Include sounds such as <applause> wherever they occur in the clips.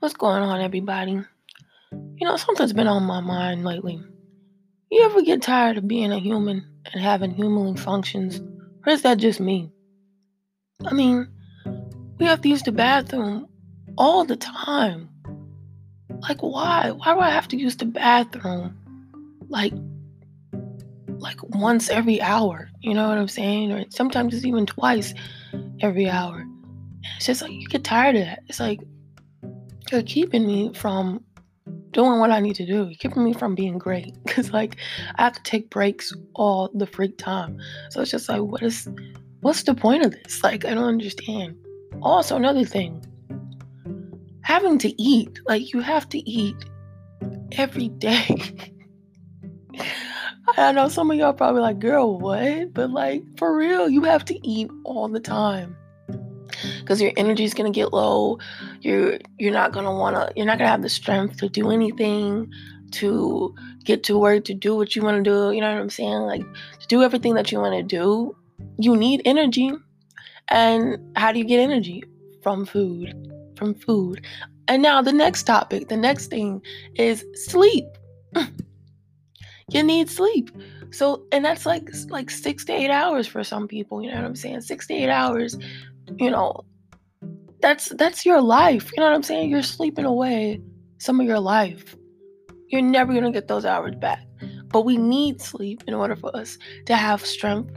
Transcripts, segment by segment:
What's going on, everybody? You know, something's been on my mind lately. You ever get tired of being a human and having humanly functions? Or is that just me? I mean, we have to use the bathroom all the time. Like, why? Why do I have to use the bathroom? Like, like once every hour. You know what I'm saying? Or sometimes it's even twice every hour. And it's just like you get tired of that. It's like you're keeping me from doing what I need to do. You're keeping me from being great. <laughs> Cause like I have to take breaks all the freak time. So it's just like what is what's the point of this? Like I don't understand. Also another thing. Having to eat. Like you have to eat every day. <laughs> I know some of y'all probably like, girl, what? But like for real, you have to eat all the time because your energy is gonna get low. You're you're not gonna wanna you're not gonna have the strength to do anything, to get to work, to do what you wanna do. You know what I'm saying? Like to do everything that you wanna do, you need energy. And how do you get energy? From food. From food. And now the next topic, the next thing is sleep. <laughs> you need sleep. So, and that's like like six to eight hours for some people. You know what I'm saying? Six to eight hours you know, that's that's your life. You know what I'm saying? You're sleeping away some of your life. You're never gonna get those hours back. But we need sleep in order for us to have strength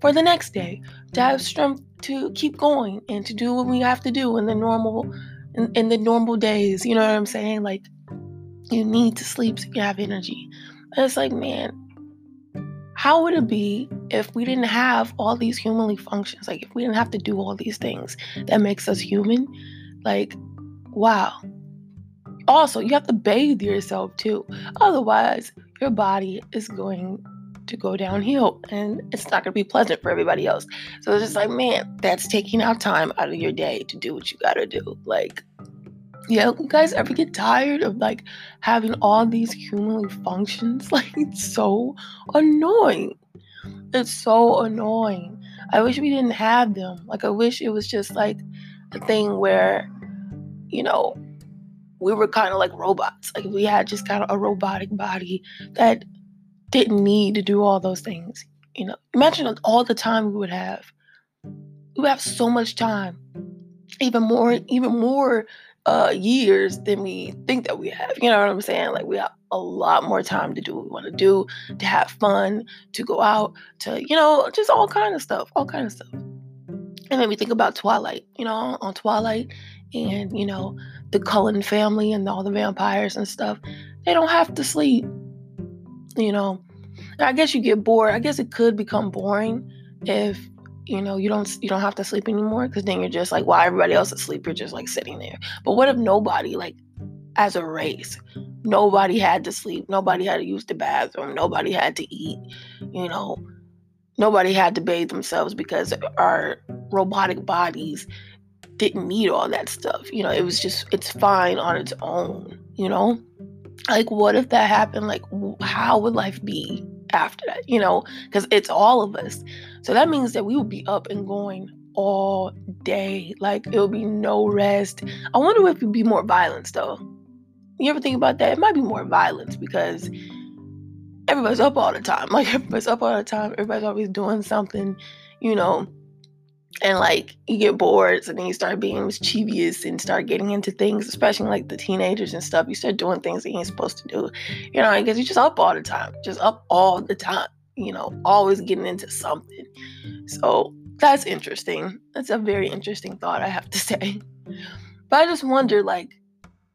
for the next day, to have strength to keep going and to do what we have to do in the normal in, in the normal days. You know what I'm saying? Like you need to sleep so you have energy. And it's like, man, how would it be if we didn't have all these humanly functions? Like if we didn't have to do all these things that makes us human? Like, wow. Also, you have to bathe yourself too. Otherwise, your body is going to go downhill and it's not going to be pleasant for everybody else. So it's just like, man, that's taking out time out of your day to do what you got to do. Like, yeah, you guys ever get tired of like having all these humanly functions? <laughs> Like it's so annoying. It's so annoying. I wish we didn't have them. Like I wish it was just like a thing where, you know, we were kind of like robots. Like we had just kind of a robotic body that didn't need to do all those things. You know, imagine all the time we would have. We would have so much time. Even more, even more uh, years than we think that we have. You know what I'm saying? Like we have a lot more time to do what we want to do, to have fun, to go out, to you know, just all kind of stuff, all kind of stuff. And then we think about Twilight. You know, on Twilight, and you know, the Cullen family and all the vampires and stuff. They don't have to sleep. You know, I guess you get bored. I guess it could become boring if you know you don't you don't have to sleep anymore because then you're just like while everybody else is asleep you're just like sitting there. But what if nobody like as a race nobody had to sleep nobody had to use the bathroom nobody had to eat you know nobody had to bathe themselves because our robotic bodies didn't need all that stuff you know it was just it's fine on its own you know? Like what if that happened? Like how would life be after that, you know, because it's all of us. So that means that we will be up and going all day. Like it'll be no rest. I wonder if it'd be more violence though. You ever think about that? It might be more violence because everybody's up all the time. <laughs> Like everybody's up all the time. Everybody's always doing something, you know and like you get bored and then you start being mischievous and start getting into things especially like the teenagers and stuff you start doing things that you ain't supposed to do. You know because you're just up all the time just up all the time you know always getting into something. So that's interesting. That's a very interesting thought i have to <laughs> say. But i just wonder like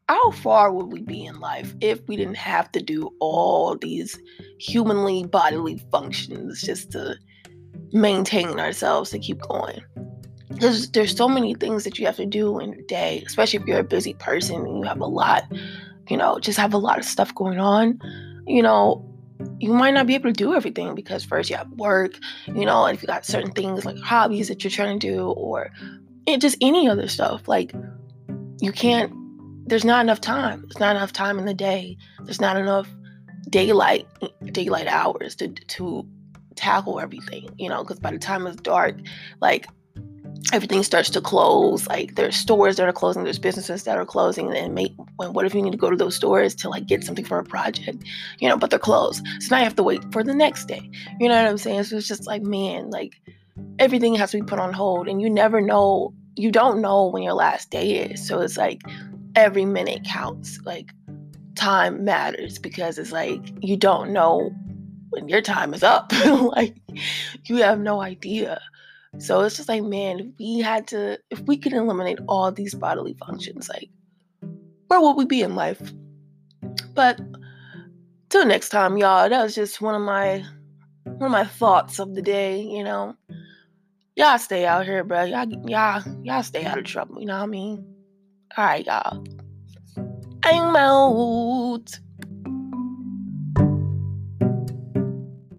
how far would we be in life if we didn't have to do all these humanly bodily functions just to maintain ourselves to keep going. Because there's so many things that you have to do in a day, especially if you're a busy person and you have a lot, you know, just have a lot of stuff going on. You know, you might not be able to do everything because first you have work, you know, and if you got certain things like hobbies that you're trying to do or just any other stuff, like you can't, there's not enough time. There's not enough time in the day. There's not enough daylight, daylight hours to, to tackle everything, you know, because by the time it's dark, like everything starts to close. Like there's stores that are closing, there's businesses that are closing. And make what if you need to go to those stores to like get something for a project, you know, but they're closed. So now you have to wait for the next day. You know what I'm saying? So it's just like, man, like everything has to be put on hold and you never know you don't know when your last day is. So it's like every minute counts. Like time matters because it's like you don't know when your time is up. <laughs> like you have no idea. So it's just like, man, if we had to, if we could eliminate all these bodily functions, like, where would we be in life? But till next time, y'all, that was just one of my one of my thoughts of the day, you know. Y'all stay out here, bro. Y'all, y'all, y'all stay out of trouble, you know what I mean? All right, y'all. I'm out.